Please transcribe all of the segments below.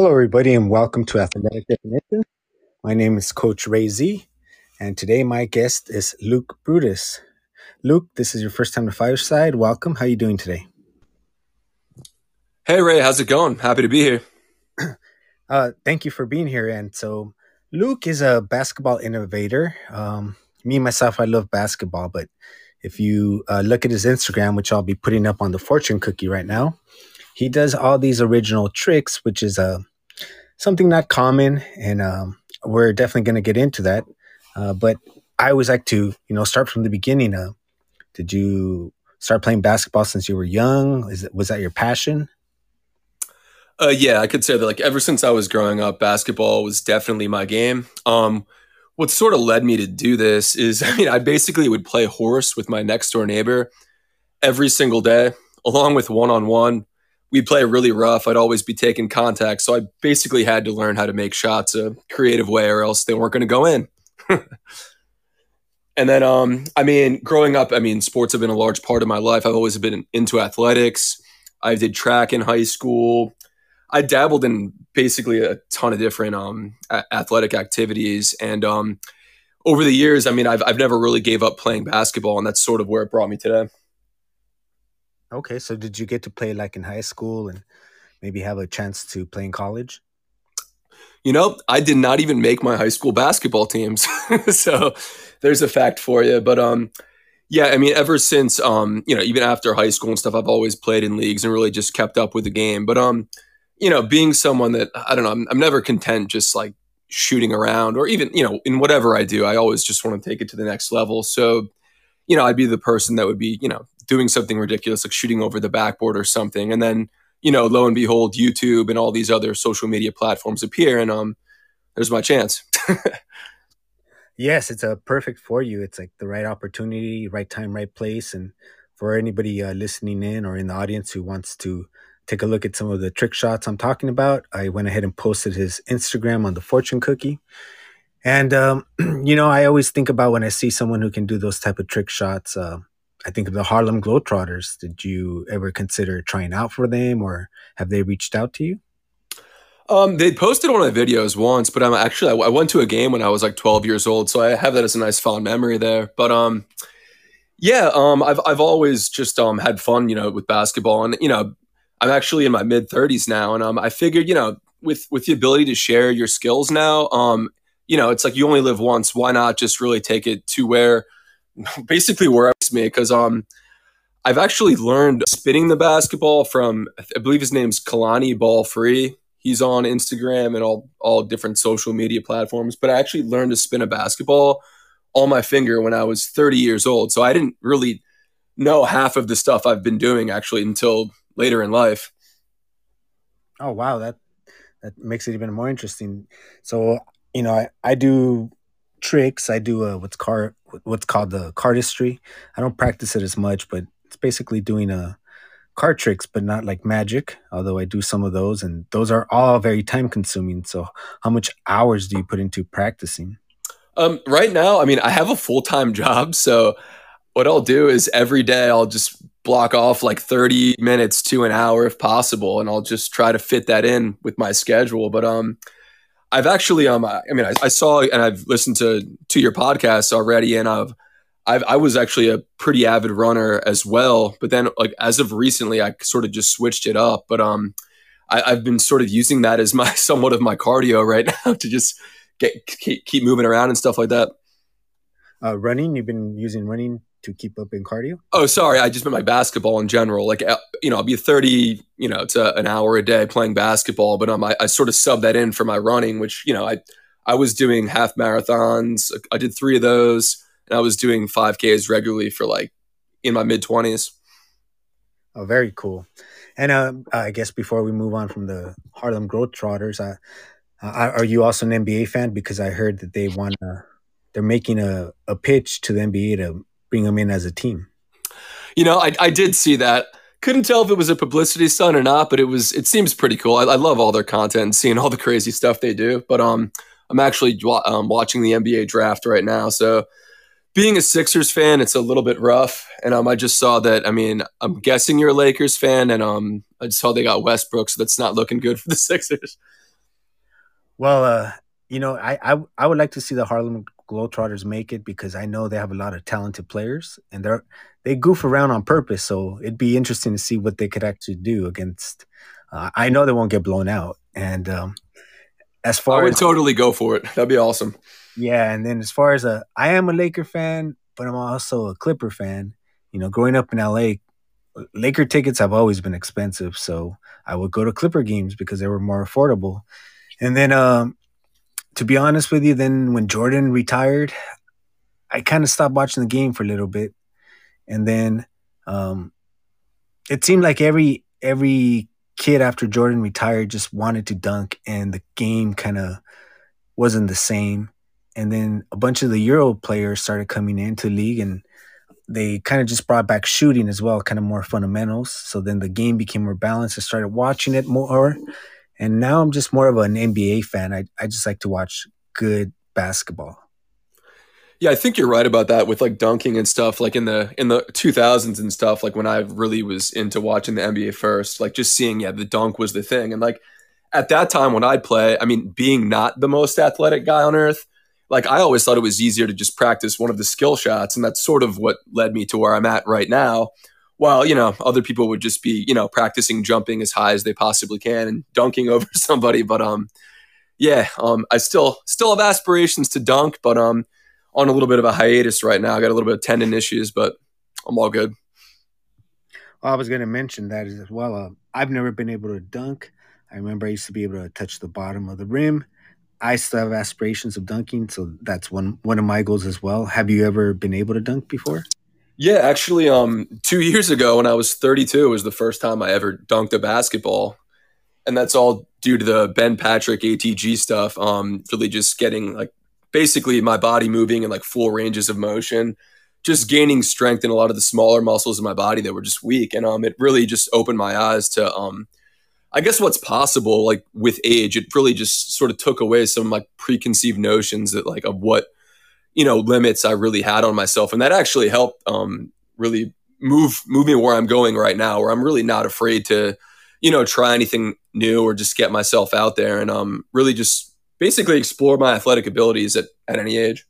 Hello, everybody, and welcome to Athletic Definition. My name is Coach Ray Z, and today my guest is Luke Brutus. Luke, this is your first time to Fireside. Welcome. How are you doing today? Hey, Ray, how's it going? Happy to be here. Uh, thank you for being here. And so, Luke is a basketball innovator. Um, me myself, I love basketball, but if you uh, look at his Instagram, which I'll be putting up on the fortune cookie right now, he does all these original tricks, which is uh, something not common, and um, we're definitely going to get into that. Uh, but I always like to, you know, start from the beginning. Uh, did you start playing basketball since you were young? Is it, was that your passion? Uh, yeah, I could say that like ever since I was growing up, basketball was definitely my game. Um, what sort of led me to do this is, I mean, I basically would play horse with my next door neighbor every single day, along with one on one. We'd play really rough. I'd always be taking contact. So I basically had to learn how to make shots a creative way or else they weren't going to go in. and then, um, I mean, growing up, I mean, sports have been a large part of my life. I've always been into athletics. I did track in high school. I dabbled in basically a ton of different um, a- athletic activities, and um, over the years, I mean, I've I've never really gave up playing basketball, and that's sort of where it brought me today. Okay, so did you get to play like in high school and maybe have a chance to play in college? You know, I did not even make my high school basketball teams, so there's a fact for you. But um, yeah, I mean, ever since um, you know, even after high school and stuff, I've always played in leagues and really just kept up with the game. But um you know, being someone that I don't know, I'm, I'm never content just like shooting around or even, you know, in whatever I do, I always just want to take it to the next level. So, you know, I'd be the person that would be, you know, doing something ridiculous like shooting over the backboard or something. And then, you know, lo and behold, YouTube and all these other social media platforms appear and um there's my chance. yes, it's a perfect for you. It's like the right opportunity, right time, right place. And for anybody uh, listening in or in the audience who wants to take a look at some of the trick shots I'm talking about, I went ahead and posted his Instagram on the fortune cookie. And um, you know, I always think about when I see someone who can do those type of trick shots. Uh, I think of the Harlem Globetrotters. Did you ever consider trying out for them, or have they reached out to you? Um, they posted one of my videos once, but I'm actually I, went to a game when I was like 12 years old, so I have that as a nice fond memory there. But um, yeah, um, I've I've always just um had fun, you know, with basketball, and you know, I'm actually in my mid 30s now, and um, I figured, you know, with with the ability to share your skills now, um, you know, it's like you only live once. Why not just really take it to where, basically, where it's me? Because um, I've actually learned spinning the basketball from I believe his name's Kalani Ball Free. He's on Instagram and all all different social media platforms. But I actually learned to spin a basketball on my finger when I was 30 years old. So I didn't really know half of the stuff I've been doing actually until later in life. Oh wow, that that makes it even more interesting. So you know, I, I do tricks. I do uh, what's called what's called the cardistry. I don't practice it as much, but it's basically doing a uh, card tricks, but not like magic. Although I do some of those, and those are all very time consuming. So, how much hours do you put into practicing? Um, right now, I mean, I have a full time job, so what I'll do is every day I'll just block off like 30 minutes to an hour if possible and I'll just try to fit that in with my schedule but um I've actually um I mean I, I saw and I've listened to to your podcast already and I've I've, I was actually a pretty avid runner as well, but then like as of recently, I sort of just switched it up. But um, I, have been sort of using that as my somewhat of my cardio right now to just get keep, keep moving around and stuff like that. Uh, running, you've been using running to keep up in cardio? Oh, sorry. I just meant my basketball in general. Like, uh, you know, I'll be 30, you know, to an hour a day playing basketball, but um, I, I sort of sub that in for my running, which, you know, I, I was doing half marathons. I did three of those and I was doing 5Ks regularly for like in my mid 20s. Oh, very cool. And uh, I guess before we move on from the Harlem Globetrotters, uh, uh, are you also an NBA fan? Because I heard that they want to, they're making a, a pitch to the NBA to bring them in as a team. You know, I, I did see that. Couldn't tell if it was a publicity stunt or not, but it was. It seems pretty cool. I, I love all their content and seeing all the crazy stuff they do. But um, I'm actually um, watching the NBA draft right now, so being a Sixers fan, it's a little bit rough. And um, I just saw that. I mean, I'm guessing you're a Lakers fan, and um, I just saw they got Westbrook, so that's not looking good for the Sixers. Well, uh, you know, I, I I would like to see the Harlem Globetrotters make it because I know they have a lot of talented players and they're they goof around on purpose. So it'd be interesting to see what they could actually do against. Uh, I know they won't get blown out, and um, as far I would as totally go for it. That'd be awesome. yeah, and then as far as a, I am a Laker fan, but I'm also a Clipper fan. You know, growing up in LA, Laker tickets have always been expensive, so I would go to Clipper games because they were more affordable. And then, um, to be honest with you, then when Jordan retired, I kind of stopped watching the game for a little bit, and then um, it seemed like every every kid after Jordan retired just wanted to dunk, and the game kind of wasn't the same. And then a bunch of the Euro players started coming into the league, and they kind of just brought back shooting as well, kind of more fundamentals. So then the game became more balanced. I started watching it more, and now I'm just more of an NBA fan. I I just like to watch good basketball. Yeah, I think you're right about that with like dunking and stuff. Like in the in the 2000s and stuff. Like when I really was into watching the NBA first, like just seeing yeah, the dunk was the thing. And like at that time when I'd play, I mean, being not the most athletic guy on earth, like I always thought it was easier to just practice one of the skill shots, and that's sort of what led me to where I'm at right now. While you know other people would just be you know practicing jumping as high as they possibly can and dunking over somebody, but um, yeah, um, I still still have aspirations to dunk, but um, on a little bit of a hiatus right now. I got a little bit of tendon issues, but I'm all good. Well, I was going to mention that as well. Uh, I've never been able to dunk. I remember I used to be able to touch the bottom of the rim. I still have aspirations of dunking, so that's one one of my goals as well. Have you ever been able to dunk before? Yeah, actually, um, two years ago when I was 32 was the first time I ever dunked a basketball, and that's all due to the Ben Patrick ATG stuff. Um, really just getting like basically my body moving in like full ranges of motion, just gaining strength in a lot of the smaller muscles in my body that were just weak, and um, it really just opened my eyes to um, I guess what's possible like with age. It really just sort of took away some like preconceived notions that like of what you know limits I really had on myself, and that actually helped um, really move move me where I'm going right now, where I'm really not afraid to you know try anything new or just get myself out there and um really just basically explore my athletic abilities at, at any age.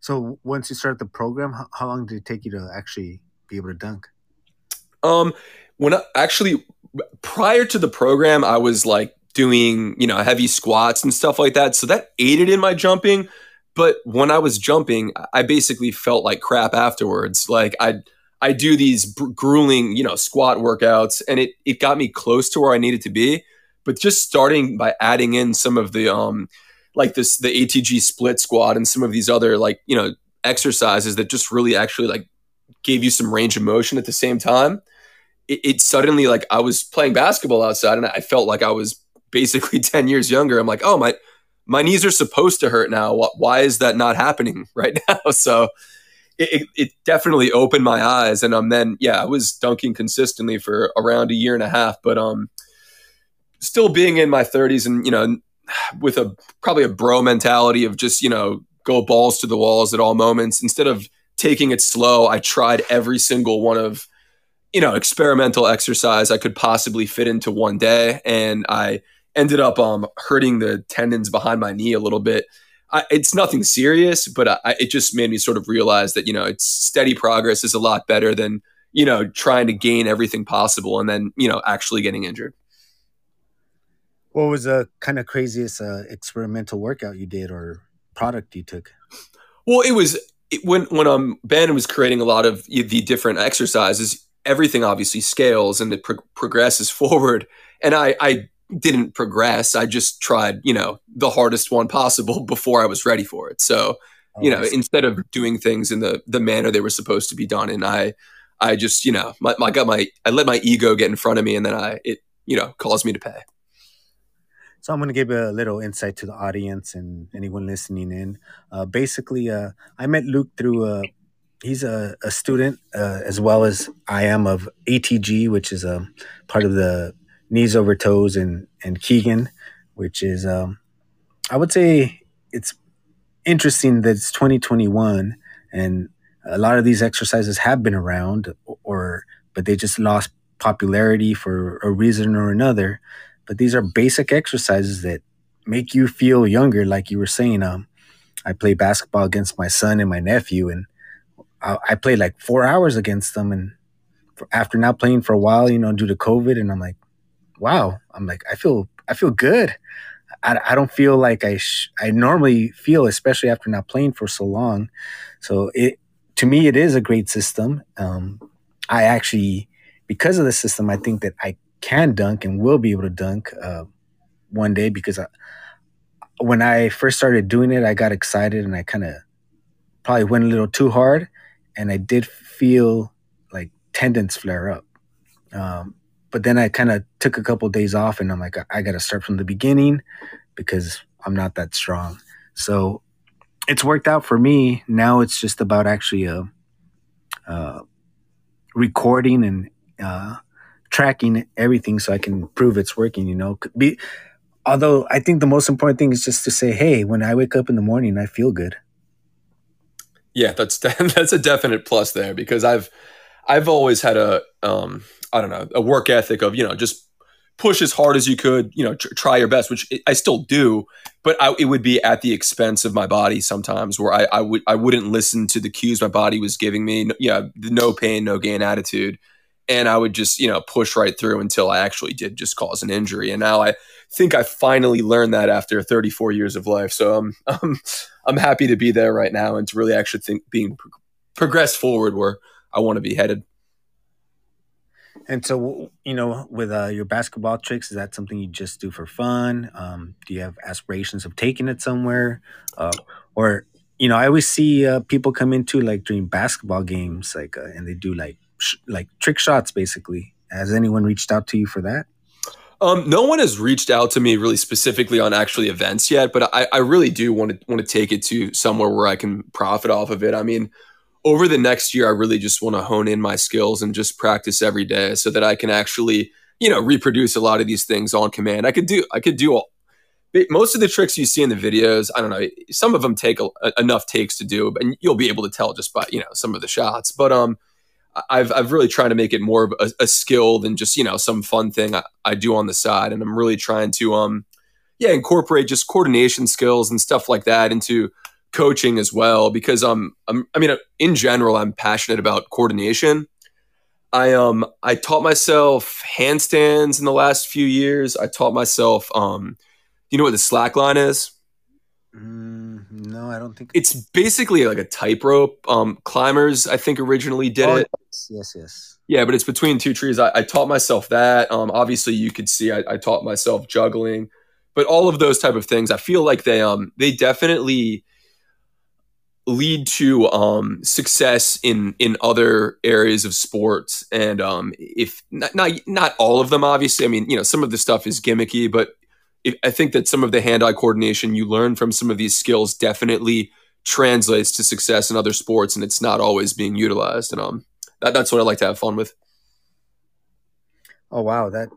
So once you start the program, how, how long did it take you to actually be able to dunk? Um, when I, actually prior to the program, I was like doing you know heavy squats and stuff like that, so that aided in my jumping. But when I was jumping, I basically felt like crap afterwards. Like I I do these grueling you know squat workouts, and it it got me close to where I needed to be. But just starting by adding in some of the um like this the ATG split squat and some of these other like you know exercises that just really actually like gave you some range of motion at the same time it, it, suddenly like I was playing basketball outside and I felt like I was basically 10 years younger. I'm like, oh, my, my knees are supposed to hurt now. Why is that not happening right now? So it, it definitely opened my eyes. And um, then, yeah, I was dunking consistently for around a year and a half, but um, still being in my 30s and, you know, with a probably a bro mentality of just, you know, go balls to the walls at all moments. Instead of taking it slow, I tried every single one of you know experimental exercise I could possibly fit into one day, and I ended up um, hurting the tendons behind my knee a little bit. I, it's nothing serious, but I, it just made me sort of realize that you know it's steady progress is a lot better than you know trying to gain everything possible and then you know actually getting injured. What was the kind of craziest uh, experimental workout you did or product you took? Well, it was it, when when um Ben was creating a lot of the different exercises everything obviously scales and it pro- progresses forward. And I, I didn't progress. I just tried, you know, the hardest one possible before I was ready for it. So, you know, instead of doing things in the the manner they were supposed to be done, and I, I just, you know, my, my got my, I let my ego get in front of me, and then I, it, you know, caused me to pay. So I'm going to give a little insight to the audience and anyone listening in. Uh, basically, uh, I met Luke through a he's a, a student uh, as well as I am of ATG, which is a um, part of the knees over toes and and Keegan, which is um, I would say it's interesting that it's 2021 and a lot of these exercises have been around or but they just lost popularity for a reason or another but these are basic exercises that make you feel younger, like you were saying. Um, I play basketball against my son and my nephew, and I, I played like four hours against them. And for, after not playing for a while, you know, due to COVID, and I'm like, wow, I'm like, I feel, I feel good. I, I don't feel like I sh- I normally feel, especially after not playing for so long. So it to me, it is a great system. Um, I actually, because of the system, I think that I can dunk and will be able to dunk uh, one day because I, when I first started doing it, I got excited and I kind of probably went a little too hard, and I did feel like tendons flare up. Um, but then I kind of took a couple of days off, and I'm like, I, got to start from the beginning because I'm not that strong. So it's worked out for me. Now it's just about actually uh, uh, recording and uh, tracking everything so I can prove it's working. You know, be although I think the most important thing is just to say, hey, when I wake up in the morning, I feel good. Yeah, that's that's a definite plus there because I've I've always had a um I don't know a work ethic of you know just push as hard as you could you know tr- try your best which I still do but I, it would be at the expense of my body sometimes where I, I would I wouldn't listen to the cues my body was giving me yeah no pain no gain attitude. And I would just you know push right through until I actually did just cause an injury. And now I think I finally learned that after 34 years of life. So um, I'm I'm happy to be there right now and to really actually think being progress forward where I want to be headed. And so, you know, with uh, your basketball tricks, is that something you just do for fun? Um, do you have aspirations of taking it somewhere? Uh, or, you know, I always see uh, people come into like during basketball games, like, uh, and they do like sh- like trick shots, basically. Has anyone reached out to you for that? Um, no one has reached out to me really specifically on actually events yet, but I, I really do want to want to take it to somewhere where I can profit off of it. I mean, over the next year, I really just want to hone in my skills and just practice every day so that I can actually, you know, reproduce a lot of these things on command. I could do, I could do all, most of the tricks you see in the videos. I don't know, some of them take a, enough takes to do, and you'll be able to tell just by you know some of the shots. But um, I've I've really tried to make it more of a, a skill than just you know some fun thing I, I do on the side, and I'm really trying to um, yeah, incorporate just coordination skills and stuff like that into coaching as well because um I'm, I mean in general I'm passionate about coordination. I um I taught myself handstands in the last few years. I taught myself um you know what the slack line is? Mm, no, I don't think it's basically like a tightrope. Um, climbers, I think, originally did oh, it. Yes, yes. Yeah, but it's between two trees. I, I taught myself that. Um, obviously, you could see I, I, taught myself juggling, but all of those type of things, I feel like they um they definitely lead to um, success in in other areas of sports. And um, if not, not not all of them obviously. I mean you know some of the stuff is gimmicky but if, i think that some of the hand-eye coordination you learn from some of these skills definitely translates to success in other sports and it's not always being utilized. And um that, that's what i like to have fun with. Oh wow. That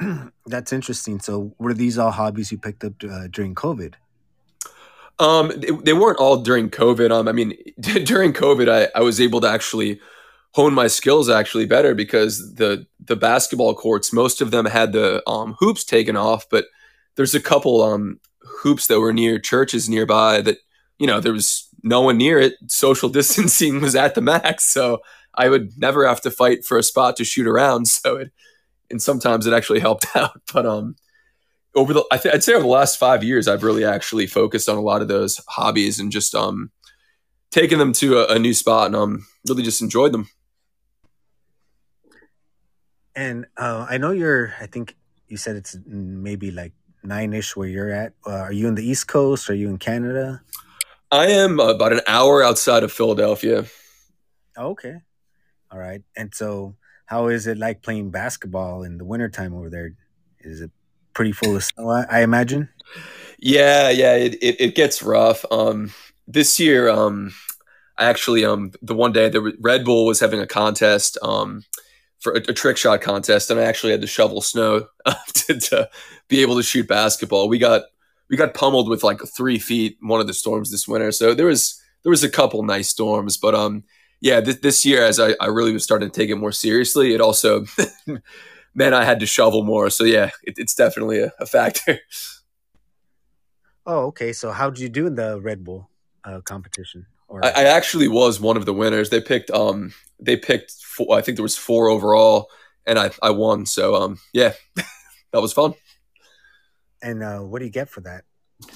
that's interesting. So were these all hobbies you picked up uh, during covid um, they, they, weren't all during COVID. Um, I mean, during COVID, I, I was able to actually hone my skills actually better because the the basketball courts, most of them had the um, hoops taken off, but there's a couple um, hoops that were near churches nearby that you know there was no one near it. Social distancing was at the max, so I would never have to fight for a spot to shoot around. So it, and sometimes it actually helped out. But um, over the I th- I'd say over the last five years, I've really actually focused on a lot of those hobbies and just um taken them to a, a new spot and um really just enjoyed them. And uh, I know you're. I think you said it's maybe like nine ish where you're at. Uh, are you in the East Coast? Are you in Canada? I am about an hour outside of Philadelphia. okay. All right. And so, how is it like playing basketball in the wintertime over there? Is it pretty full of snow, I, I imagine. Yeah, yeah, it, it, it, gets rough. Um, this year, um, actually, um, the one day the Red Bull was having a contest, um, for a, a trick shot contest, and I actually had to shovel snow to, to be able to shoot basketball. We got we got pummeled with like three feet one of the storms this winter, so there was there was a couple nice storms, but um, yeah, th- this year as I, I really was starting to take it more seriously, it also man, I had to shovel more. So yeah, it, it's definitely a, a factor. Oh, okay. So how did you do in the Red Bull uh, competition? Or I, I, actually was one of the winners. They picked um they picked four, I think there was four overall, and I I won. So um yeah, that was fun. And uh, what do you get for that?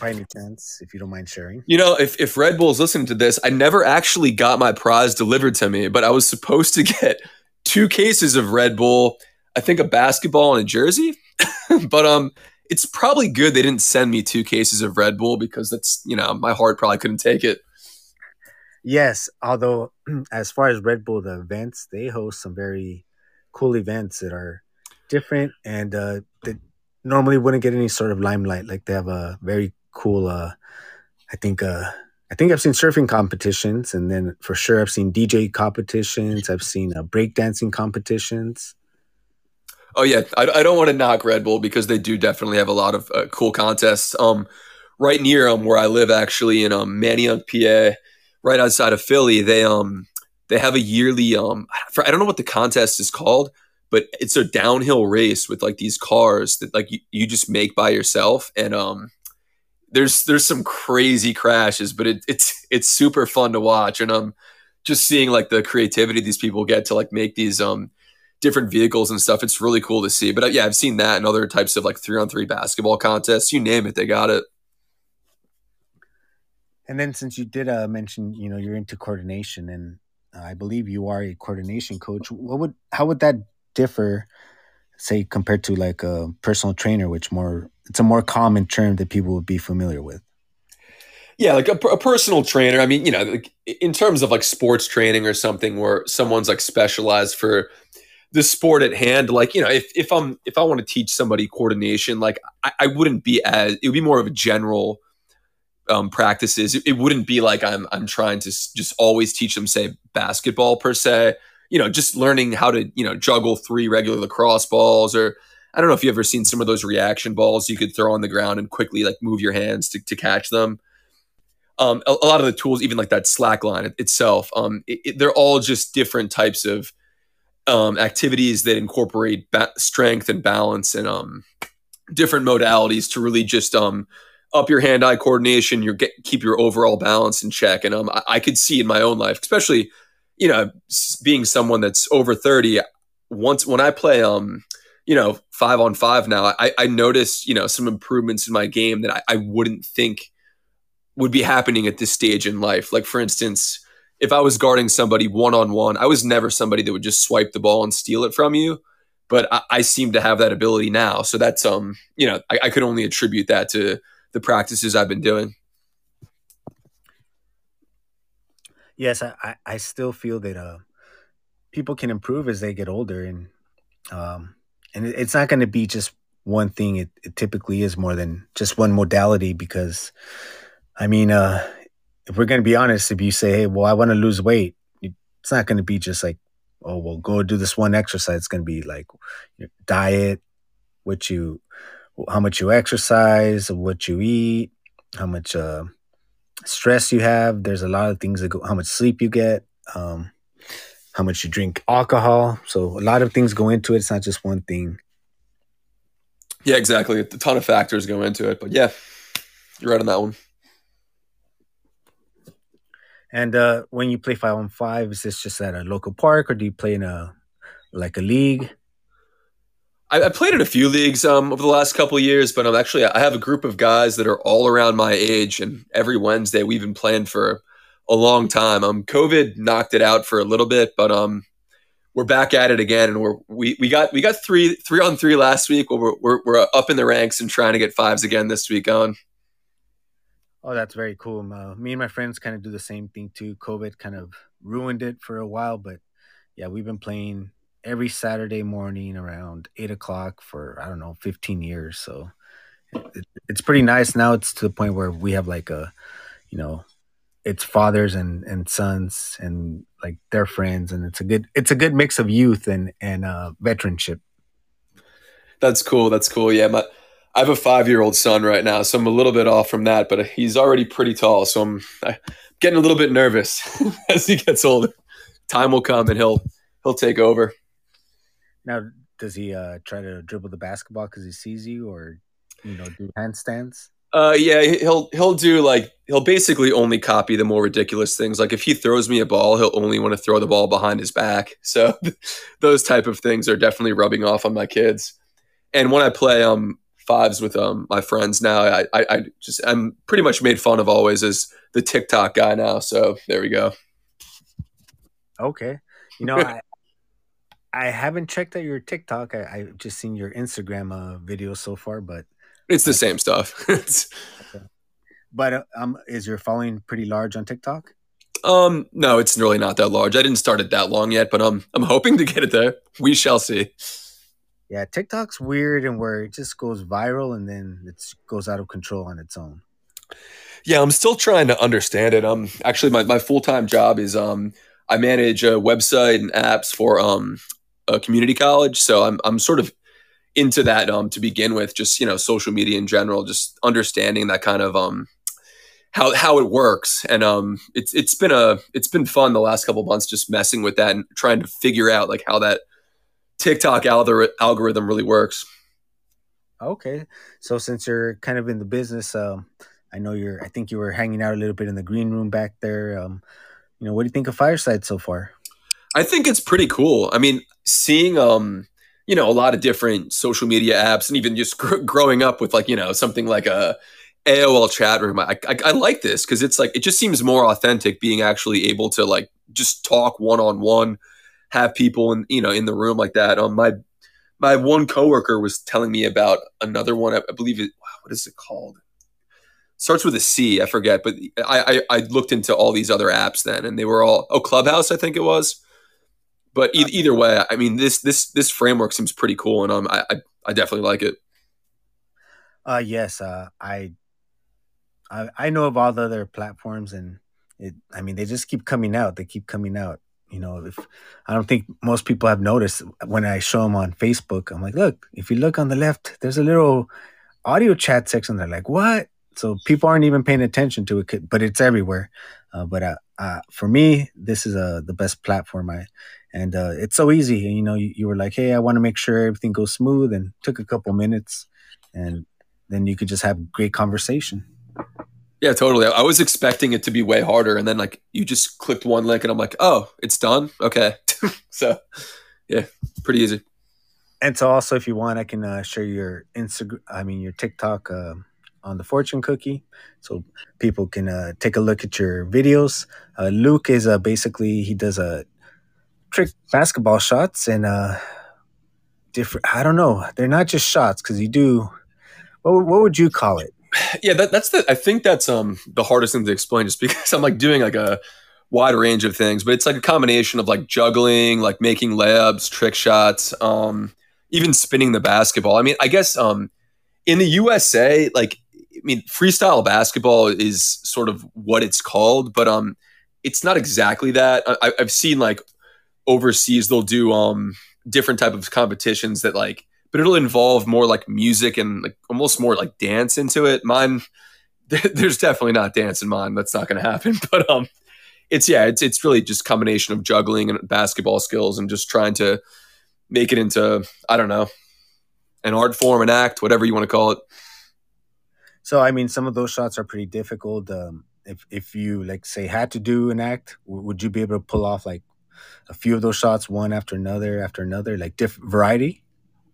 By any chance, if you don't mind sharing. You know, if, if Red Bull is listening to this, I never actually got my prize delivered to me, but I was supposed to get two cases of Red Bull, I think a basketball and a jersey. but um it's probably good they didn't send me two cases of Red Bull because that's, you know, my heart probably couldn't take it. Yes, although as far as Red Bull the events, they host some very cool events that are different and uh that normally wouldn't get any sort of limelight. Like they have a very cool uh I think uh I think I've seen surfing competitions and then for sure I've seen DJ competitions, I've seen uh, breakdancing competitions. Oh yeah, I, I don't want to knock Red Bull because they do definitely have a lot of uh, cool contests. Um, right near um where I live, actually in um Manayunk, PA, right outside of Philly, they um they have a yearly um I don't know what the contest is called, but it's a downhill race with like these cars that like you, you just make by yourself, and um there's there's some crazy crashes, but it, it's it's super fun to watch, and um just seeing like the creativity these people get to like make these um different vehicles and stuff. It's really cool to see. But uh, yeah, I've seen that and other types of like three on three basketball contests. You name it, they got it. And then since you did uh, mention, you know, you're into coordination, and uh, I believe you are a coordination coach. What would how would that differ, say, compared to like a personal trainer, which more it's a more common term that people would be familiar with? Yeah, like a, a, personal trainer. I mean, you know, like in terms of like sports training or something where someone's like specialized for the sport at hand. Like you know if, if i'm if i want to teach somebody coordination like I, I, wouldn't be as it would be more of a general um, practices. It, it, wouldn't be like i'm i'm trying to just always teach them say basketball per se. You know just learning how to you know juggle three regular lacrosse balls or i don't know if you've ever seen some of those reaction balls you could throw on the ground and quickly like move your hands to, to catch them. Um, a, a lot of the tools even like that slack line itself um, it, they're all just different types of um, activities that incorporate ba- strength and balance and um, different modalities to really just um, up your hand-eye coordination, your get, keep your overall balance in check. And um, I, I, could see in my own life, especially you know, being someone that's over thirty. Once when I play, um, you know, five on five now, I, I noticed you know some improvements in my game that I, I wouldn't think would be happening at this stage in life. Like for instance if I was guarding somebody one on one, I was never somebody that would just swipe the ball and steal it from you. But I, I seem to have that ability now. So that's um, you know, I, I could only attribute that to the practices I've been doing. Yes, I, I still feel that uh, people can improve as they get older, and um, and it's not going to be just one thing. It, it typically is more than just one modality because, I mean, uh, if we're going to be honest, if you say, hey, well, I want to lose weight, it's not going to be just like, oh, well, go do this one exercise. It's going to be like your diet, what you, how much you exercise, what you eat, how much uh, stress you have. There's a lot of things that go, how much sleep you get, um, how much you drink alcohol. So a lot of things go into it. It's not just one thing. Yeah, exactly. A ton of factors go into it. But yeah, you're right on that one. And uh, when you play five on five, is this just at a local park, or do you play in a like a league? I, I played in a few leagues um, over the last couple years, but I'm actually I have a group of guys that are all around my age, and every Wednesday we've been playing for a long time. Um, COVID knocked it out for a little bit, but um, we're back at it again, and we're we, we got we got three three on three last week. We're, we're we're up in the ranks and trying to get fives again this week on. Oh, that's very cool. Uh, me and my friends kind of do the same thing too. COVID kind of ruined it for a while, but yeah, we've been playing every Saturday morning around eight o'clock for I don't know, fifteen years. So it, it's pretty nice. Now it's to the point where we have like a, you know, it's fathers and and sons and like their friends, and it's a good it's a good mix of youth and and uh, veteranship. That's cool. That's cool. Yeah, my I have a five year old son right now, so I'm a little bit off from that, but he's already pretty tall. So I'm getting a little bit nervous as he gets older. Time will come and he'll he'll take over. Now, does he uh, try to dribble the basketball because he sees you, or you know, do handstands? Uh, yeah, he'll he'll do like he'll basically only copy the more ridiculous things. Like if he throws me a ball, he'll only want to throw the ball behind his back. So those type of things are definitely rubbing off on my kids. And when I play um fives with um my friends now, I, I, I just I'm pretty much made fun of always as the TikTok guy now. So there we go. Okay, you know I. I haven't checked out your TikTok. I, I just seen your Instagram uh, videos so far, but it's the same stuff. But uh, um, is your following pretty large on TikTok? Um, no, it's really not that large. I didn't start it that long yet, but um, I'm hoping to get it there. We shall see. Yeah, TikTok's weird and where it just goes viral and then it goes out of control on its own. Yeah, I'm still trying to understand it. Um, actually, my, my full time job is um, I manage a website and apps for um a community college, so I'm I'm sort of into that um to begin with. Just you know, social media in general, just understanding that kind of um how how it works and um it's it's been a it's been fun the last couple months just messing with that and trying to figure out like how that TikTok algor- algorithm really works. Okay. So since you're kind of in the business um I know you're I think you were hanging out a little bit in the green room back there um you know what do you think of Fireside so far? I think it's pretty cool. I mean, seeing um you know a lot of different social media apps and even just gr- growing up with like you know something like a AOL chat room. I, I, I like this because it's like it just seems more authentic being actually able to like just talk one on one, have people in you know in the room like that. Um, my my one coworker was telling me about another one. I, I believe it. What is it called? Starts with a C. I forget, but I, I I looked into all these other apps then, and they were all oh Clubhouse. I think it was. But e- either way, I mean this this this framework seems pretty cool, and um I I, I definitely like it. Uh yes, uh I I, I know of all the other platforms and it I mean they just keep coming out. They keep coming out. You know, if I don't think most people have noticed when I show them on Facebook, I'm like, look, if you look on the left, there's a little audio chat section. They're like, what? So people aren't even paying attention to it, but it's everywhere. Uh, but uh, uh, for me, this is uh, the best platform. I and uh, it's so easy. You know, you, you were like, hey, I want to make sure everything goes smooth, and took a couple minutes, and then you could just have great conversation. Yeah, totally. I was expecting it to be way harder, and then like you just clicked one link, and I'm like, oh, it's done. Okay, so yeah, pretty easy. And so, also, if you want, I can uh, share your Instagram. I mean, your TikTok uh, on the Fortune Cookie, so people can uh, take a look at your videos. Uh, Luke is uh, basically he does a trick basketball shots and uh different. I don't know. They're not just shots because you do. What what would you call it? Yeah, that, that's the. I think that's um the hardest thing to explain, just because I'm like doing like a wide range of things, but it's like a combination of like juggling, like making layups, trick shots, um, even spinning the basketball. I mean, I guess um in the USA, like I mean, freestyle basketball is sort of what it's called, but um, it's not exactly that. I, I've seen like overseas they'll do um different type of competitions that like but it'll involve more like music and like almost more like dance into it. Mine, there's definitely not dance in mine. That's not going to happen. But um, it's yeah, it's it's really just combination of juggling and basketball skills and just trying to make it into I don't know an art form, an act, whatever you want to call it. So I mean, some of those shots are pretty difficult. Um, if if you like say had to do an act, would you be able to pull off like a few of those shots one after another after another, like different variety?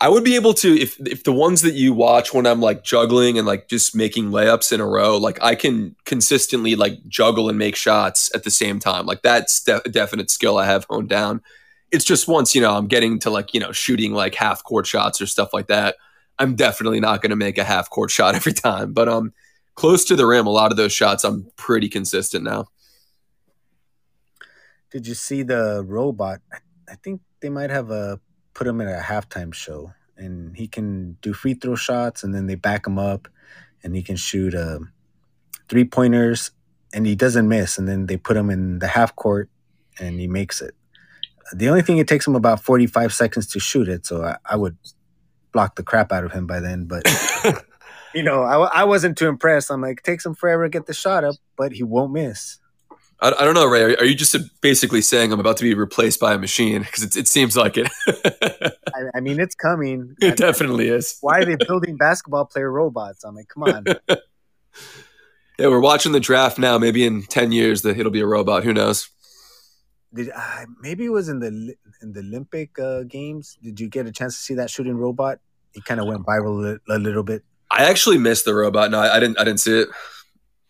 I would be able to if if the ones that you watch when I'm like juggling and like just making layups in a row, like I can consistently like juggle and make shots at the same time. Like that's de- a definite skill I have honed down. It's just once you know I'm getting to like you know shooting like half court shots or stuff like that. I'm definitely not going to make a half court shot every time, but um, close to the rim, a lot of those shots I'm pretty consistent now. Did you see the robot? I think they might have a put him in a halftime show, and he can do free throw shots, and then they back him up, and he can shoot uh, three pointers, and he doesn't miss, and then they put him in the half court, and he makes it. The only thing it takes him about forty five seconds to shoot it, so I, I would block the crap out of him by then, but. you know, I, I wasn't too impressed. I'm like, takes him forever to get the shot up, but he won't miss. I, I don't know, Ray. Are, are, you just basically saying I'm about to be replaced by a machine? Because it, it seems like it. I, I, mean, it's coming. It I, definitely is. why are they building basketball player robots? I'm like, come on. yeah, we're watching the draft now. Maybe in ten years, that it'll be a robot. Who knows? Did uh, maybe it was in the in the Olympic uh, games? Did you get a chance to see that shooting robot? It kind of went viral a, a, little bit. I actually missed the robot. No, I, I didn't. I didn't see it.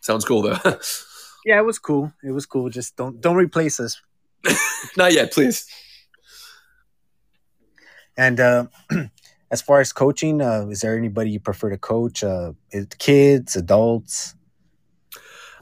Sounds cool though. yeah, it was cool. It was cool. Just don't don't replace us. Not yet, please. And uh, as far as coaching, uh, is there anybody you prefer to coach? Uh, kids, adults?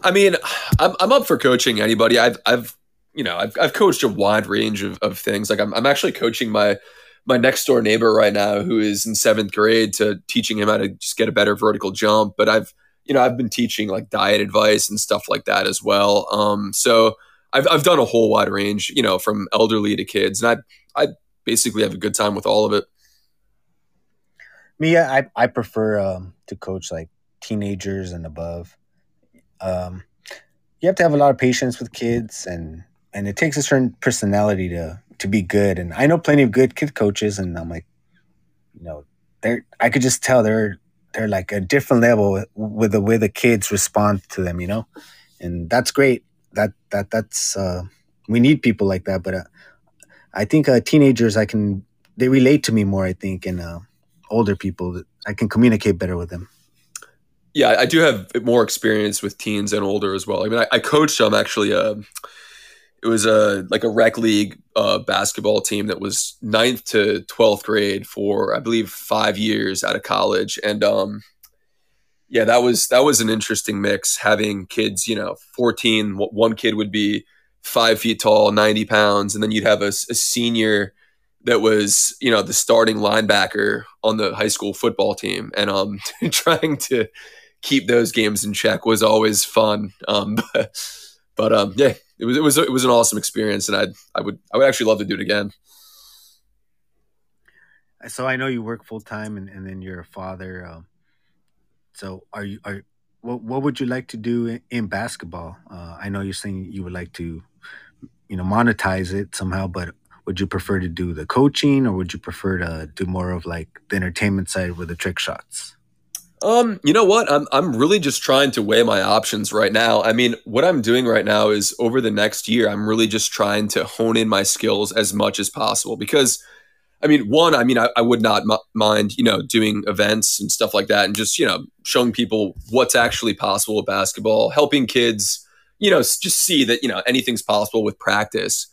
I mean, I'm I'm up for coaching anybody. I've I've you know I've I've coached a wide range of, of things. Like I'm I'm actually coaching my my next door neighbor right now who is in seventh grade to teaching him how to just get a better vertical jump. But I've you know I've been teaching like diet advice and stuff like that as well. Um, so I've I've done a whole wide range, you know, from elderly to kids, and I I basically have a good time with all of it. Me, I I prefer um, to coach like teenagers and above. Um, you have to have a lot of patience with kids, and and it takes a certain personality to to be good. And I know plenty of good kid coaches, and I'm like, you know, they're I could just tell they're they're like a different level with, the way the kids respond to them, you know, and that's great. That that that's uh, we need people like that. But uh, I think uh, teenagers, I can they relate to me more. I think, and uh, older people, I can communicate better with them. Yeah, I do have more experience with teens and older as well. I mean, I, I coached um actually uh, it was a like a rec league uh, basketball team that was ninth to twelfth grade for I believe five years out of college, and um, yeah, that was that was an interesting mix having kids. You know, fourteen. One kid would be five feet tall, ninety pounds, and then you'd have a, a senior that was you know the starting linebacker on the high school football team and um trying to keep those games in check was always fun um but, but um yeah it was it was it was an awesome experience and i i would i would actually love to do it again so i know you work full-time and, and then you're a father um, so are you are what, what would you like to do in, in basketball uh, i know you're saying you would like to you know monetize it somehow but would you prefer to do the coaching or would you prefer to do more of like the entertainment side with the trick shots? Um, you know what? I'm I'm really just trying to weigh my options right now. I mean, what I'm doing right now is over the next year, I'm really just trying to hone in my skills as much as possible because I mean, one, I mean, I, I would not m- mind, you know, doing events and stuff like that and just, you know, showing people what's actually possible with basketball, helping kids, you know, just see that, you know, anything's possible with practice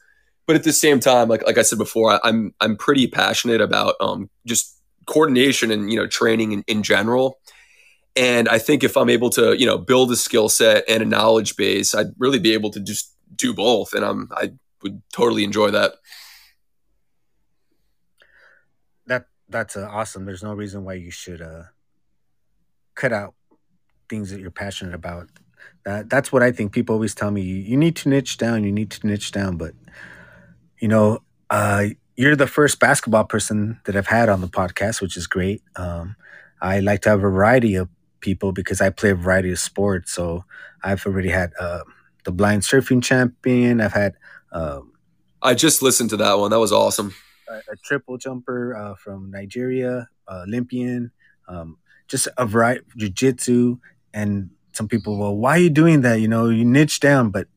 but at the same time, like like I said before, I'm I'm pretty passionate about um, just coordination and you know training in, in general. And I think if I'm able to you know build a skill set and a knowledge base, I'd really be able to just do both, and I'm I would totally enjoy that. That that's uh, awesome. There's no reason why you should uh, cut out things that you're passionate about. That that's what I think. People always tell me you need to niche down. You need to niche down, but you know, uh, you're the first basketball person that I've had on the podcast, which is great. Um, I like to have a variety of people because I play a variety of sports. So I've already had uh, the blind surfing champion. I've had. Um, I just listened to that one. That was awesome. A, a triple jumper uh, from Nigeria, uh, Olympian, um, just a variety, jiu-jitsu. And some people, well, why are you doing that? You know, you niche down, but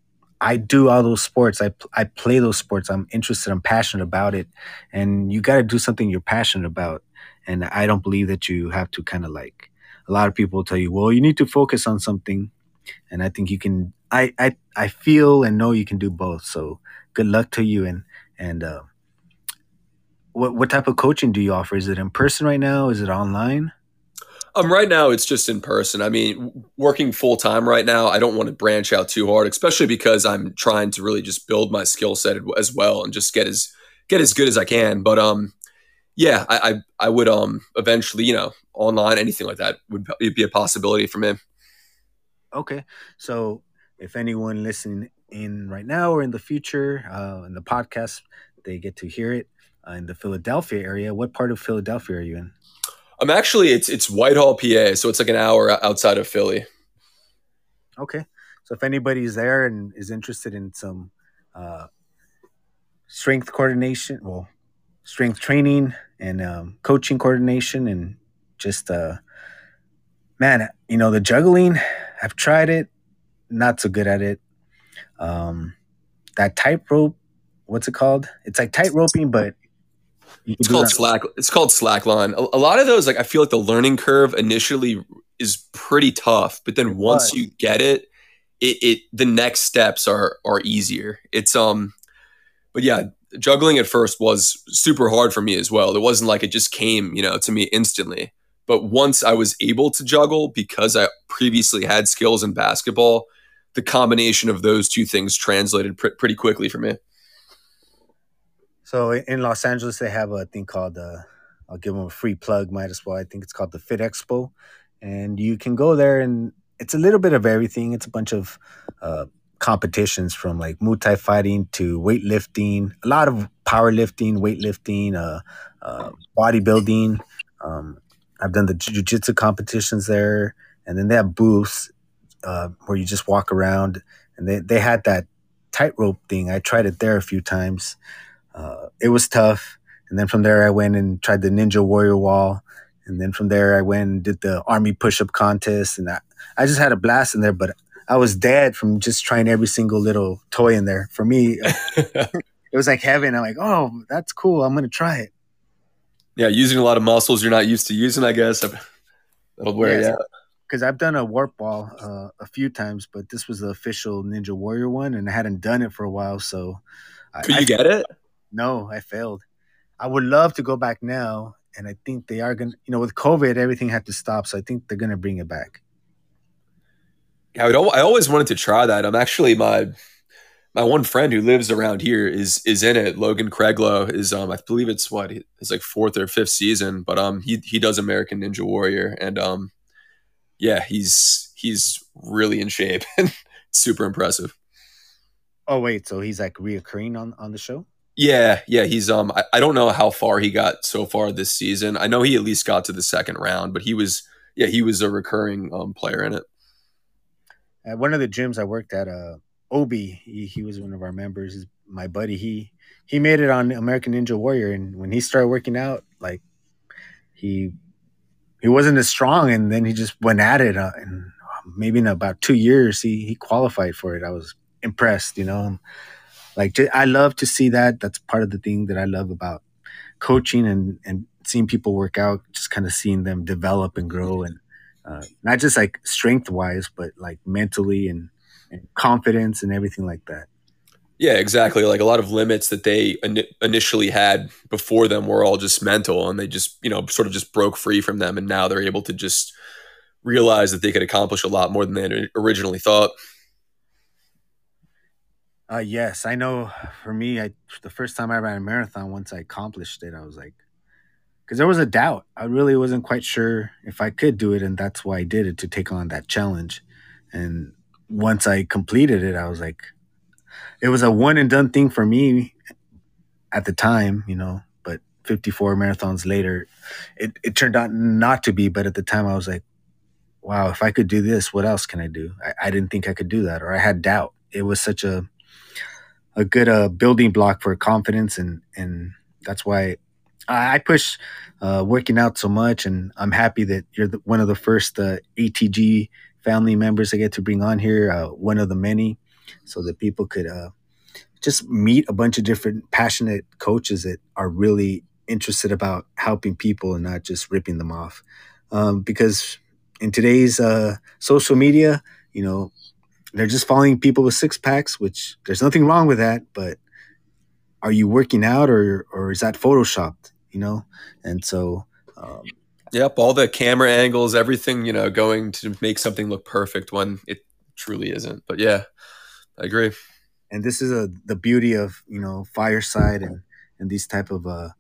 I do all those sports. I I play those sports. I'm interested. I'm passionate about it, and you got to do something you're passionate about. And I don't believe that you have to kind of like. A lot of people tell you, well, you need to focus on something, and I think you can. I I I feel and know you can do both. So good luck to you. And and uh, what what type of coaching do you offer? Is it in person right now? Is it online? Um, right now it's just in person. I mean, working full time right now, I don't want to branch out too hard, especially because I'm trying to really just build my skill set as well and just get as get as good as I can. But um, yeah, I, I I, would um eventually, you know, online anything like that would be a possibility for me. Okay, so if anyone listening in right now or in the future uh, in the podcast, they get to hear it uh, in the Philadelphia area. What part of Philadelphia are you in? I'm actually it's it's Whitehall, PA, so it's like an hour outside of Philly. Okay, so if anybody's there and is interested in some uh, strength coordination, well, strength training and um, coaching coordination, and just uh, man, you know the juggling. I've tried it, not so good at it. Um, that tightrope, what's it called? It's like tight roping, but it's called slack. It's called slackline. A, a, lot of those, like I feel like the learning curve initially is pretty tough, but then it once was. you get it, it, it the next steps are are easier. It's um, but yeah, juggling at first was super hard for me as well. It wasn't like it just came, you know, to me instantly. But once I was able to juggle because I previously had skills in basketball, the combination of those two things translated pr- pretty quickly for me. So in Los Angeles, they have a thing called uh, I'll give them a free plug. Might as well. I think it's called the Fit Expo, and you can go there and it's a little bit of everything. It's a bunch of uh, competitions from like Muay Thai fighting to weightlifting, a lot of powerlifting, weightlifting, uh, uh, bodybuilding. Um, I've done the jiu-jitsu competitions there, and then they have booths uh, where you just walk around, and they they had that tightrope thing. I tried it there a few times. Uh, it was tough, and then from there I went and tried the Ninja Warrior Wall, and then from there I went and did the Army push-up contest, and I, I just had a blast in there. But I was dead from just trying every single little toy in there. For me, it was like heaven. I'm like, oh, that's cool. I'm gonna try it. Yeah, using a lot of muscles you're not used to using, I guess. That'll wear yes, you out. Because I've done a warped wall uh, a few times, but this was the official Ninja Warrior one, and I hadn't done it for a while. So, could I, you get it? No, I failed. I would love to go back now, and I think they are gonna. You know, with COVID, everything had to stop, so I think they're gonna bring it back. I would. I always wanted to try that. I'm actually my my one friend who lives around here is is in it. Logan Craiglow is um I believe it's what it's like fourth or fifth season, but um he he does American Ninja Warrior and um yeah he's he's really in shape and super impressive. Oh wait, so he's like reoccurring on on the show? Yeah, yeah, he's um I, I don't know how far he got so far this season. I know he at least got to the second round, but he was yeah he was a recurring um player in it at one of the gyms I worked at, uh, Obi, he, he was one of our members. My buddy. He he made it on American Ninja Warrior, and when he started working out, like he he wasn't as strong, and then he just went at it. Uh, and maybe in about two years, he he qualified for it. I was impressed, you know. Like I love to see that. That's part of the thing that I love about coaching and and seeing people work out. Just kind of seeing them develop and grow and uh, not just like strength wise, but like mentally and, and confidence and everything like that. Yeah, exactly. Like a lot of limits that they in- initially had before them were all just mental, and they just you know sort of just broke free from them, and now they're able to just realize that they could accomplish a lot more than they originally thought. Uh, yes, I know. For me, I the first time I ran a marathon, once I accomplished it, I was like, because there was a doubt. I really wasn't quite sure if I could do it, and that's why I did it to take on that challenge. And once I completed it, I was like, it was a one and done thing for me at the time, you know. But 54 marathons later, it, it turned out not to be. But at the time, I was like, wow, if I could do this, what else can I do? I, I didn't think I could do that, or I had doubt. It was such a a good uh, building block for confidence, and and that's why I push uh, working out so much, and I'm happy that you're the, one of the first uh, ATG family members I get to bring on here. Uh, one of the many, so that people could uh, just meet a bunch of different passionate coaches that are really interested about helping people and not just ripping them off. Um, because in today's uh, social media, you know, they're just following people with six packs, which there's nothing wrong with that, but are you working out or or is that photoshopped? you know? And so, um, yep, all the camera angles, everything, you know, going to make something look perfect when it truly isn't. But yeah, I agree. And this is a the beauty of you know fireside and and these type of uh,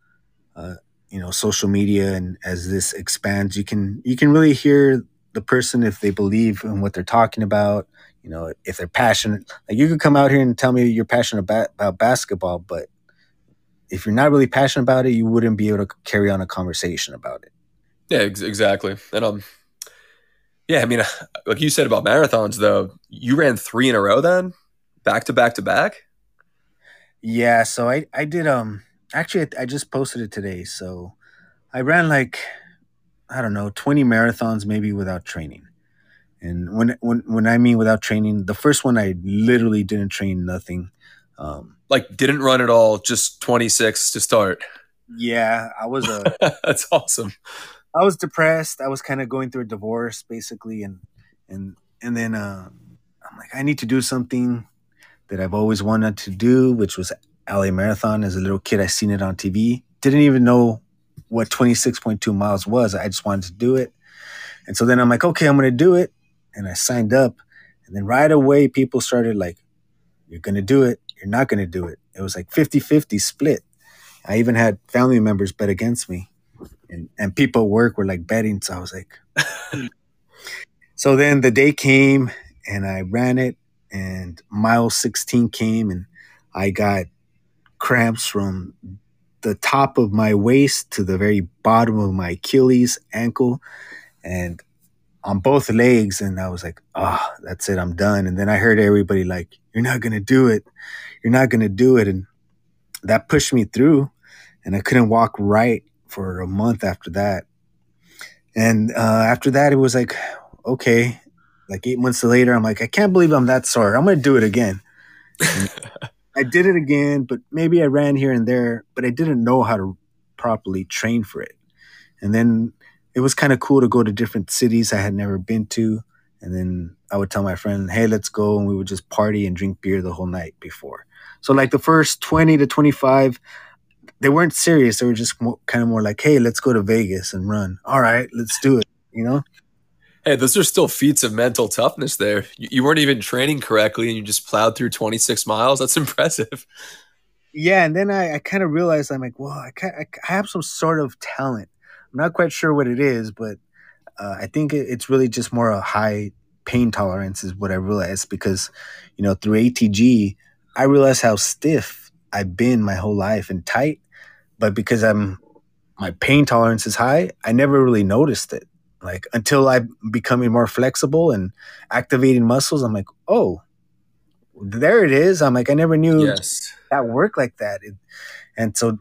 uh you know social media and as this expands, you can you can really hear the person if they believe in what they're talking about. You know, if they're passionate, like you could come out here and tell me you're passionate about, about basketball, but if you're not really passionate about it, you wouldn't be able to carry on a conversation about it. Yeah, ex- exactly. And um, yeah, I mean, like you said about marathons, though, you ran three in a row then, back to back to back. Yeah, so I I did um actually I just posted it today. So I ran like I don't know, 20 marathons maybe without training. And when when when I mean without training, the first one I literally didn't train nothing. Um, like didn't run at all, just 26 to start. Yeah, I was a That's awesome. I was depressed. I was kind of going through a divorce basically and and and then uh I'm like I need to do something that I've always wanted to do, which was LA Marathon as a little kid. I seen it on TV. Didn't even know what 26.2 miles was. I just wanted to do it. And so then I'm like, okay, I'm going to do it. And I signed up. And then right away, people started like, you're going to do it. You're not going to do it. It was like 50 50 split. I even had family members bet against me. And, and people at work were like betting. So I was like, so then the day came and I ran it. And mile 16 came and I got cramps from the top of my waist to the very bottom of my Achilles ankle and on both legs and I was like, "Ah, oh, that's it, I'm done." And then I heard everybody like, "You're not going to do it. You're not going to do it." And that pushed me through and I couldn't walk right for a month after that. And uh, after that it was like, okay, like 8 months later I'm like, I can't believe I'm that sore. I'm going to do it again. I did it again, but maybe I ran here and there, but I didn't know how to properly train for it. And then it was kind of cool to go to different cities I had never been to. And then I would tell my friend, hey, let's go. And we would just party and drink beer the whole night before. So, like the first 20 to 25, they weren't serious. They were just more, kind of more like, hey, let's go to Vegas and run. All right, let's do it, you know? Hey, those are still feats of mental toughness there. You, you weren't even training correctly and you just plowed through 26 miles. That's impressive. Yeah. And then I, I kind of realized I'm like, well, I, I have some sort of talent. I'm not quite sure what it is, but uh, I think it, it's really just more a high pain tolerance is what I realized because, you know, through ATG, I realized how stiff I've been my whole life and tight. But because I'm, my pain tolerance is high, I never really noticed it like until I'm becoming more flexible and activating muscles, I'm like, oh, there it is. I'm like, I never knew yes. that worked like that. It, and so,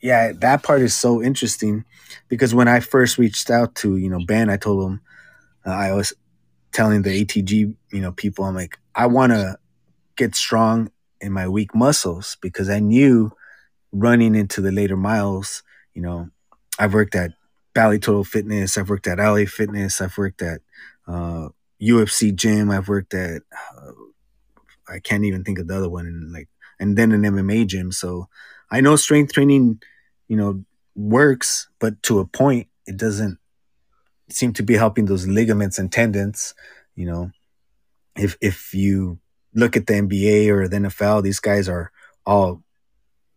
yeah, that part is so interesting because when I first reached out to, you know, Ben, I told him, uh, I was telling the ATG, you know, people, I'm like, I want to get strong in my weak muscles because I knew running into the later miles, you know, I've worked at Bally Total Fitness. I've worked at LA Fitness. I've worked at uh, UFC Gym. I've worked at uh, I can't even think of the other one, and like and then an MMA gym. So I know strength training, you know, works, but to a point, it doesn't seem to be helping those ligaments and tendons. You know, if if you look at the NBA or the NFL, these guys are all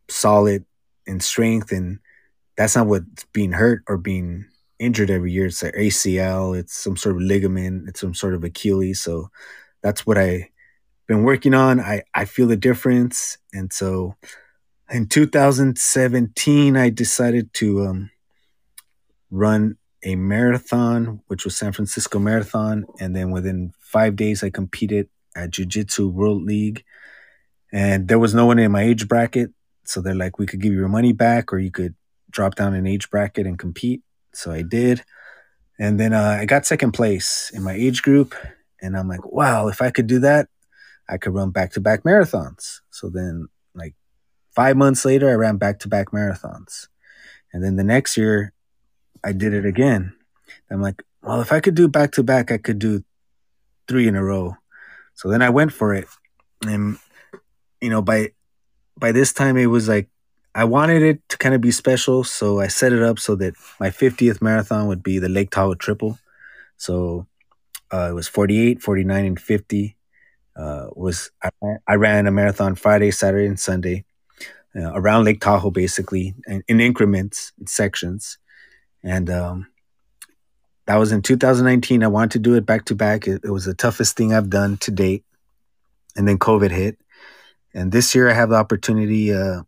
solid in strength and that's not what's being hurt or being injured every year. It's an ACL, it's some sort of ligament, it's some sort of Achilles. So that's what I been working on. I, I feel the difference. And so in 2017, I decided to um, run a marathon, which was San Francisco Marathon. And then within five days, I competed at Jiu Jitsu World League. And there was no one in my age bracket. So they're like, we could give you your money back or you could drop down an age bracket and compete. So I did. And then uh, I got second place in my age group. And I'm like, wow, if I could do that, I could run back to back marathons. So then, five months later, I ran back to back marathons. And then the next year, I did it again. I'm like, well, if I could do back to back, I could do three in a row. So then I went for it. And, you know, by by this time it was like I wanted it to kind of be special, so I set it up so that my 50th marathon would be the Lake Tahoe Triple. So uh, it was 48, 49, and 50. Uh, was I, I, ran a marathon Friday, Saturday, and Sunday uh, around Lake Tahoe, basically in, in increments, in sections, and um, that was in 2019. I wanted to do it back to back. It was the toughest thing I've done to date, and then COVID hit, and this year I have the opportunity uh,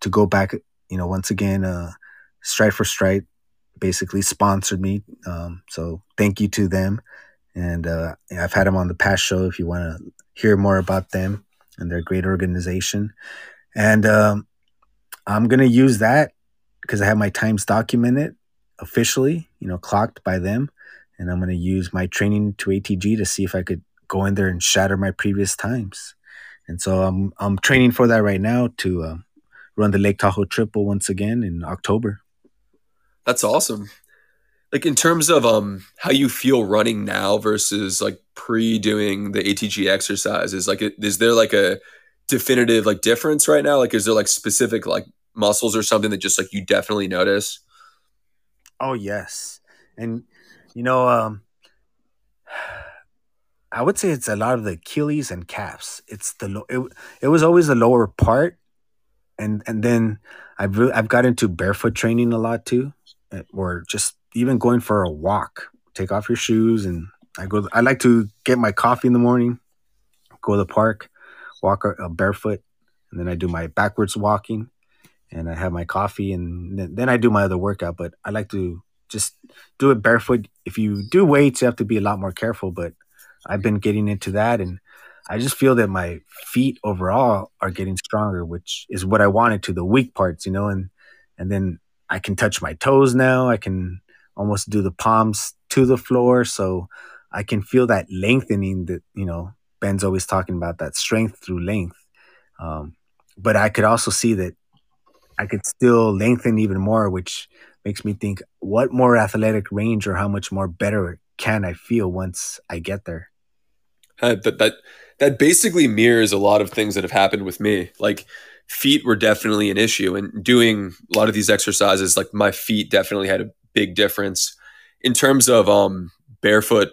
to go back, you know, once again, uh, Stride for Stride basically sponsored me. Um, so thank you to them. And uh, I've had them on the past show if you want to hear more about them and their great organization. And um, I'm going to use that because I have my times documented. officially, you know, clocked by them, and I'm going to use my training to ATG to see if I could go in there and shatter my previous times. And so I'm I'm training for that right now to uh, run the Lake Tahoe Triple once again in October. That's awesome. Like in terms of um how you feel running now versus like pre doing the ATG exercises, like is there like a definitive like difference right now? Like is there like specific like muscles or something that just like you definitely notice? Oh yes. And you know, um I would say it's a lot of the Achilles and calves. It's the it, it was always the lower part, and and then I've re- I've got into barefoot training a lot too, eh, or just even going for a walk. Take off your shoes, and I go. I like to get my coffee in the morning, go to the park, walk uh, barefoot, and then I do my backwards walking, and I have my coffee, and then, then I do my other workout. But I like to just do it barefoot. If you do weights, you have to be a lot more careful, but I've been getting into that and I just feel that my feet overall are getting stronger, which is what I wanted to the weak parts, you know, and and then I can touch my toes now. I can almost do the palms to the floor, so I can feel that lengthening that you know Ben's always talking about that strength through length. Um, but I could also see that I could still lengthen even more, which makes me think, what more athletic range or how much more better can I feel once I get there? Uh, that that that basically mirrors a lot of things that have happened with me. Like feet were definitely an issue, and doing a lot of these exercises, like my feet definitely had a big difference in terms of um, barefoot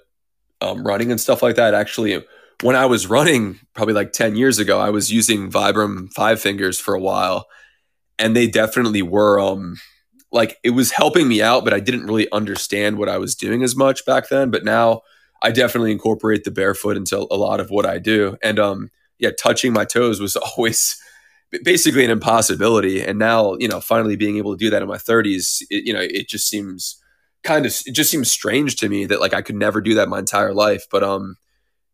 um, running and stuff like that. Actually, when I was running, probably like ten years ago, I was using Vibram five fingers for a while, and they definitely were um, like it was helping me out, but I didn't really understand what I was doing as much back then. But now I definitely incorporate the barefoot into a lot of what I do. And um, yeah, touching my toes was always basically an impossibility. And now, you know, finally being able to do that in my 30s, it, you know, it just seems kind of it just seems strange to me that like I could never do that my entire life. But um,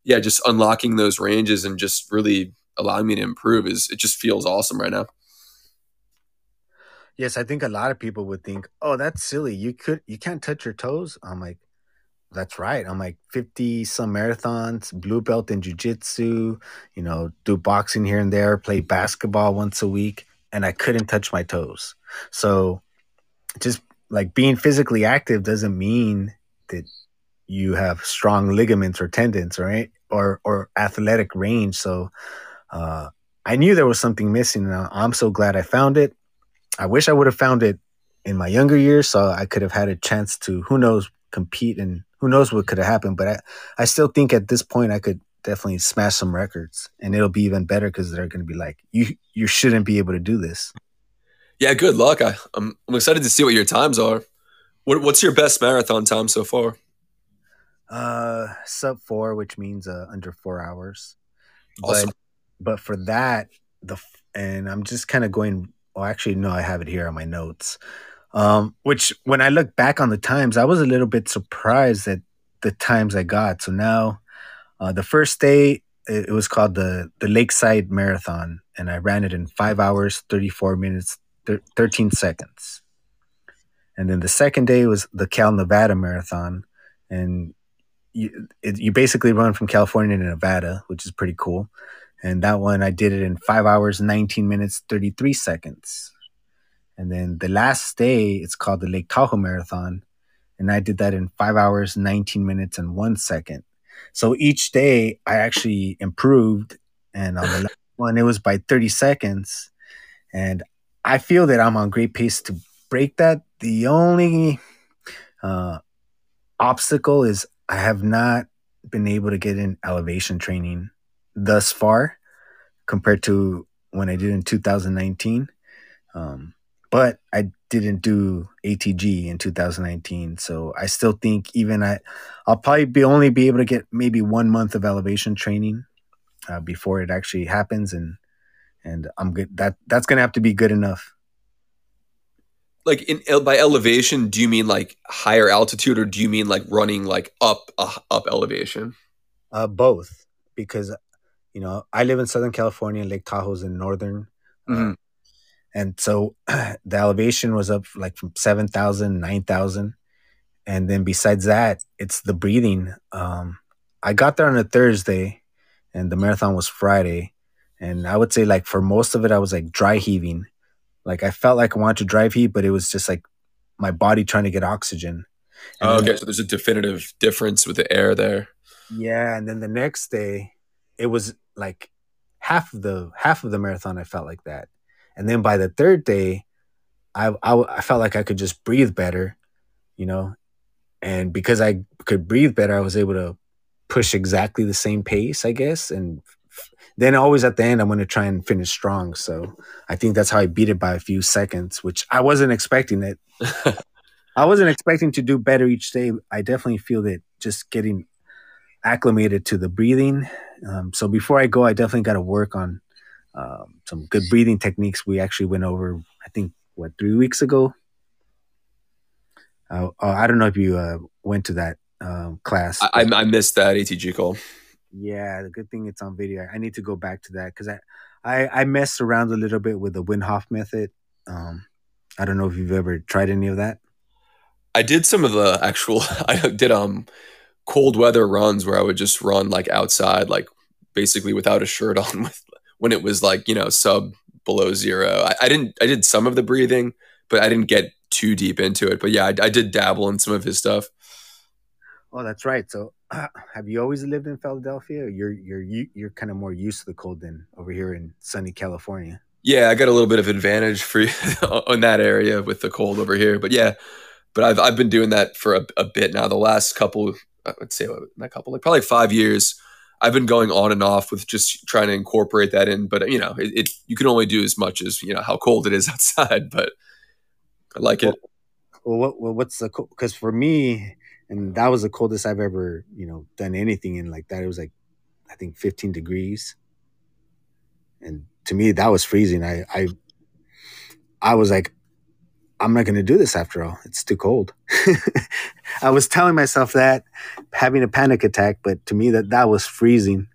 yeah, just unlocking those ranges and just really allowing me to improve is it just feels awesome right now. Yes, I think a lot of people would think, "Oh, that's silly. You could you can't touch your toes." I'm like, that's right. I'm like 50 some marathons, blue belt in jujitsu, you know, do boxing here and there, play basketball once a week, and I couldn't touch my toes. So just like being physically active doesn't mean that you have strong ligaments or tendons, right? Or or athletic range. So uh I knew there was something missing and I'm so glad I found it. I wish I would have found it in my younger years so I could have had a chance to who knows compete and who knows what could have happened. But I, I still think at this point I could definitely smash some records and it'll be even better because they're going to be like, you, you shouldn't be able to do this. Yeah, good luck. I, I'm, I'm excited to see what your times are. What, what's your best marathon time so far? Uh, sub four, which means uh, under four hours. Awesome. But, but for that, the and I'm just kind of going. Oh, actually, no, I have it here on my notes. Um, which when I look back on the times, I was a little bit surprised at the times I got. So now, uh, the first day it, it was called the the Lakeside Marathon, and I ran it in five hours, thirty four minutes, thir- thirteen seconds. And then the second day was the Cal Nevada Marathon, and you it, you basically run from California to Nevada, which is pretty cool. And that one I did it in five hours, nineteen minutes, thirty three seconds. And then the last day, it's called the Lake Tahoe Marathon. And I did that in five hours, 19 minutes, and one second. So each day I actually improved. And on the last one, it was by 30 seconds. And I feel that I'm on great pace to break that. The only uh, obstacle is I have not been able to get in elevation training thus far compared to when I did in 2019. Um, but I didn't do ATG in 2019. So I still think even I, I'll probably be only be able to get maybe one month of elevation training uh, before it actually happens, and and I'm good. That that's gonna have to be good enough. Like in by elevation, do you mean like higher altitude, or do you mean like running like up uh, up elevation? Uh, both, because you know I live in Southern California, Lake Tahoe's in northern. Uh, mm-hmm. and so the elevation was up like from 7,000, 9,000. And then besides that, it's the breathing. Um, I got there on a Thursday and the marathon was Friday. And I would say like for most of it, I was like dry heaving. Like I felt like I wanted to drive heat, but it was just like my body trying to get oxygen. And oh, okay, so there's a definitive difference with the air there. Yeah, and then the next day, it was like half of the half of the marathon. I felt like that, and then by the third day, I I, I felt like I could just breathe better, you know, and because I could breathe better, I was able to push exactly the same pace, I guess, and then always at the end, I'm going to try and finish strong. So I think that's how I beat it by a few seconds, which I wasn't expecting it. I wasn't expecting to do better each day. I definitely feel that just getting acclimated to the breathing. Um, so before I go, I definitely got to work on um, some good breathing techniques. We actually went over, I think, what three weeks ago. Uh, uh I don't know if you uh, went to that um, class. I, I, missed that ATG call. Yeah, the good thing it's on video. I need to go back to that because I, I I messed around a little bit with the Wim Hof method. Um, I don't know if you've ever tried any of that. I did some of the actual. I did um cold weather runs where I would just run like outside, like basically without a shirt on, with when it was like you know sub below zero. I, I didn't. I did some of the breathing, but I didn't get too deep into it. But yeah, I, I did dabble in some of his stuff. Oh, that's right. So, have you always lived in Philadelphia? you're you're you're kind of more used to the cold than over here in sunny California. Yeah, I got a little bit of advantage for on that area with the cold over here. But yeah, but I've I've been doing that for a, a bit now. The last couple, uh, I would say, a couple, like probably five years. I've been going on and off with just trying to incorporate that in. But you know, it, it you can only do as much as you know how cold it is outside. But I like it. Well, what, well what's the because for me, and that was the coldest I've ever you know done anything in like that. It was like I think 15 degrees, and to me that was freezing. I I I was like, I'm not going to do this after all. It's too cold. I was telling myself that, having a panic attack, but to me that that was freezing.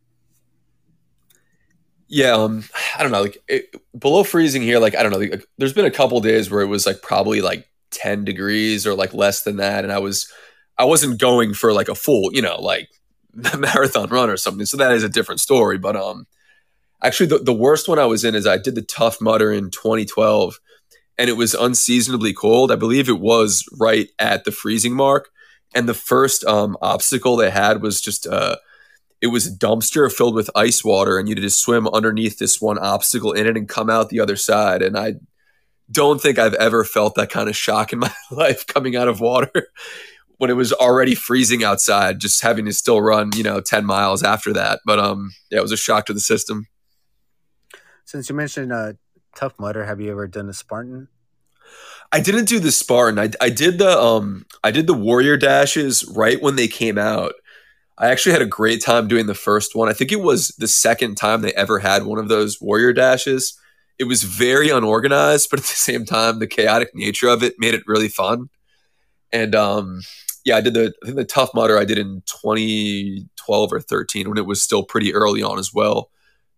Yeah, um, I don't know, like it, below freezing here. Like I don't know, like, there's been a couple days where it was like probably like 10 degrees or like less than that, and I was I wasn't going for like a full, you know, like marathon run or something. So that is a different story. But um, actually, the, the worst one I was in is I did the Tough Mudder in 2012, and it was unseasonably cold. I believe it was right at the freezing mark. And the first um, obstacle they had was just uh, it was a dumpster filled with ice water, and you had to swim underneath this one obstacle in it and come out the other side. And I don't think I've ever felt that kind of shock in my life coming out of water when it was already freezing outside, just having to still run, you know, 10 miles after that. But um, yeah, it was a shock to the system. Since you mentioned uh, Tough Mudder, have you ever done a Spartan? I didn't do the Spartan. I, I did the um I did the Warrior dashes right when they came out. I actually had a great time doing the first one. I think it was the second time they ever had one of those Warrior dashes. It was very unorganized, but at the same time, the chaotic nature of it made it really fun. And um, yeah, I did the I think the Tough Mudder I did in 2012 or 13 when it was still pretty early on as well.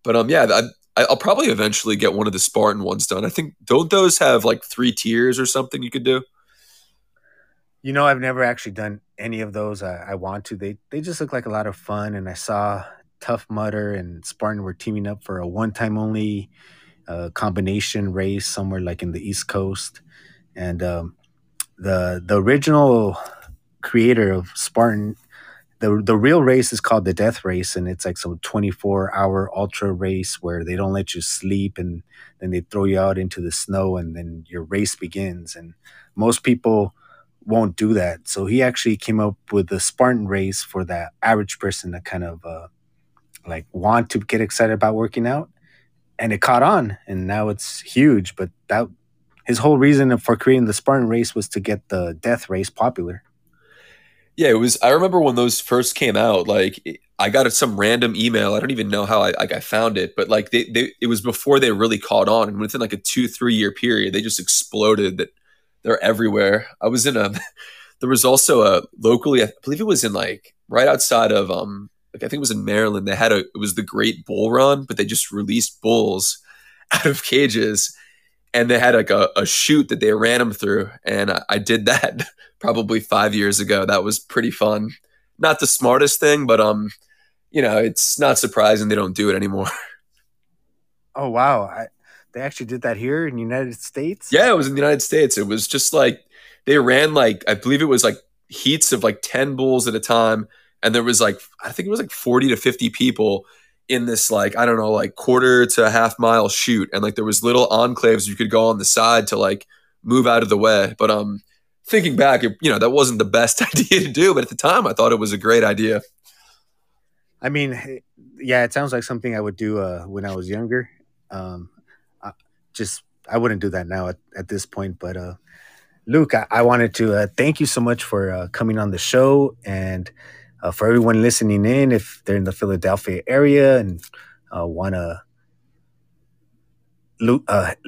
But um, yeah, I, I'll probably eventually get one of the Spartan ones done. I think don't those have like three tiers or something you could do? You know, I've never actually done any of those. I, I want to. They they just look like a lot of fun, and I saw Tough Mudder and Spartan were teaming up for a one time only uh, combination race somewhere like in the East Coast, and um, the the original creator of Spartan. The, the real race is called the death race and it's like some 24 hour ultra race where they don't let you sleep and then they throw you out into the snow and then your race begins. And most people won't do that. So he actually came up with the spartan race for that average person that kind of uh, like want to get excited about working out. And it caught on and now it's huge. But that his whole reason for creating the spartan race was to get the death race popular yeah, it was. I remember when those first came out. Like, I got some random email. I don't even know how I like I found it, but like they, they it was before they really caught on, and within like a two three year period, they just exploded. That they're everywhere. I was in a. There was also a locally. I believe it was in like right outside of um. Like I think it was in Maryland. They had a. It was the Great Bull Run, but they just released bulls out of cages and they had like a, a chute that they ran them through, and I, I did that probably five years ago. That was pretty fun. Not the smartest thing, but um, you know, it's not surprising they don't do it anymore. Oh wow, I, they actually did that here in the United States. Yeah, it was in the United States. It was just like they ran like I believe it was like heats of like ten bulls at a time, and there was like I think it was like forty to fifty people in this like I don't know like quarter to a half mile chute, and like there was little enclaves you could go on the side to like move out of the way. But um, thinking back, it, you know that wasn't the best idea to do, but at the time I thought it was a great idea. I mean, yeah, it sounds like something I would do uh, when I was younger. Um, I just I wouldn't do that now at, at this point. But uh, Luke, I, I wanted to uh, thank you so much for uh, coming on the show and uh, for everyone listening in. If they're in the Philadelphia area and uh, want to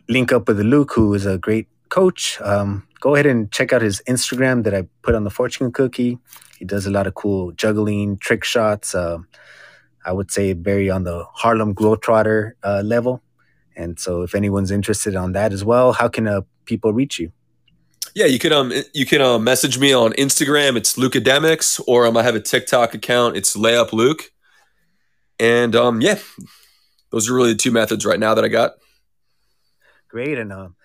link up with Luke, who is a great coach, um, go ahead and check out his Instagram that I put on the fortune cookie. He does a lot of cool juggling trick shots. Uh, I would say very on the Harlem Globetrotter uh, level. And so, if anyone's interested on that as well, how can uh, people reach you? Yeah, you can um you can uh, message me on Instagram. It's Lucademics, or um, I have a TikTok account. It's Layup Luke. And um yeah, those are really the two methods right now that I got. Great, and um,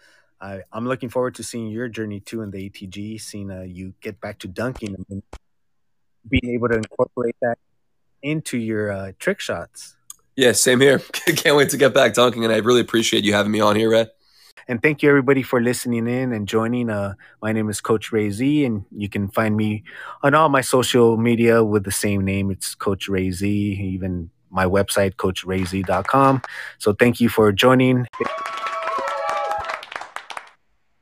I, I'm looking forward to seeing your journey too in the ATG, seeing uh, you get back to dunking and being able to incorporate that into your uh, trick shots. Yeah, same here. Can't wait to get back dunking, and I really appreciate you having me on here, Ray. And thank you everybody for listening in and joining. Uh, my name is Coach Ray Z, and you can find me on all my social media with the same name. It's Coach Ray Z, even my website, coachrayz.com. So thank you for joining.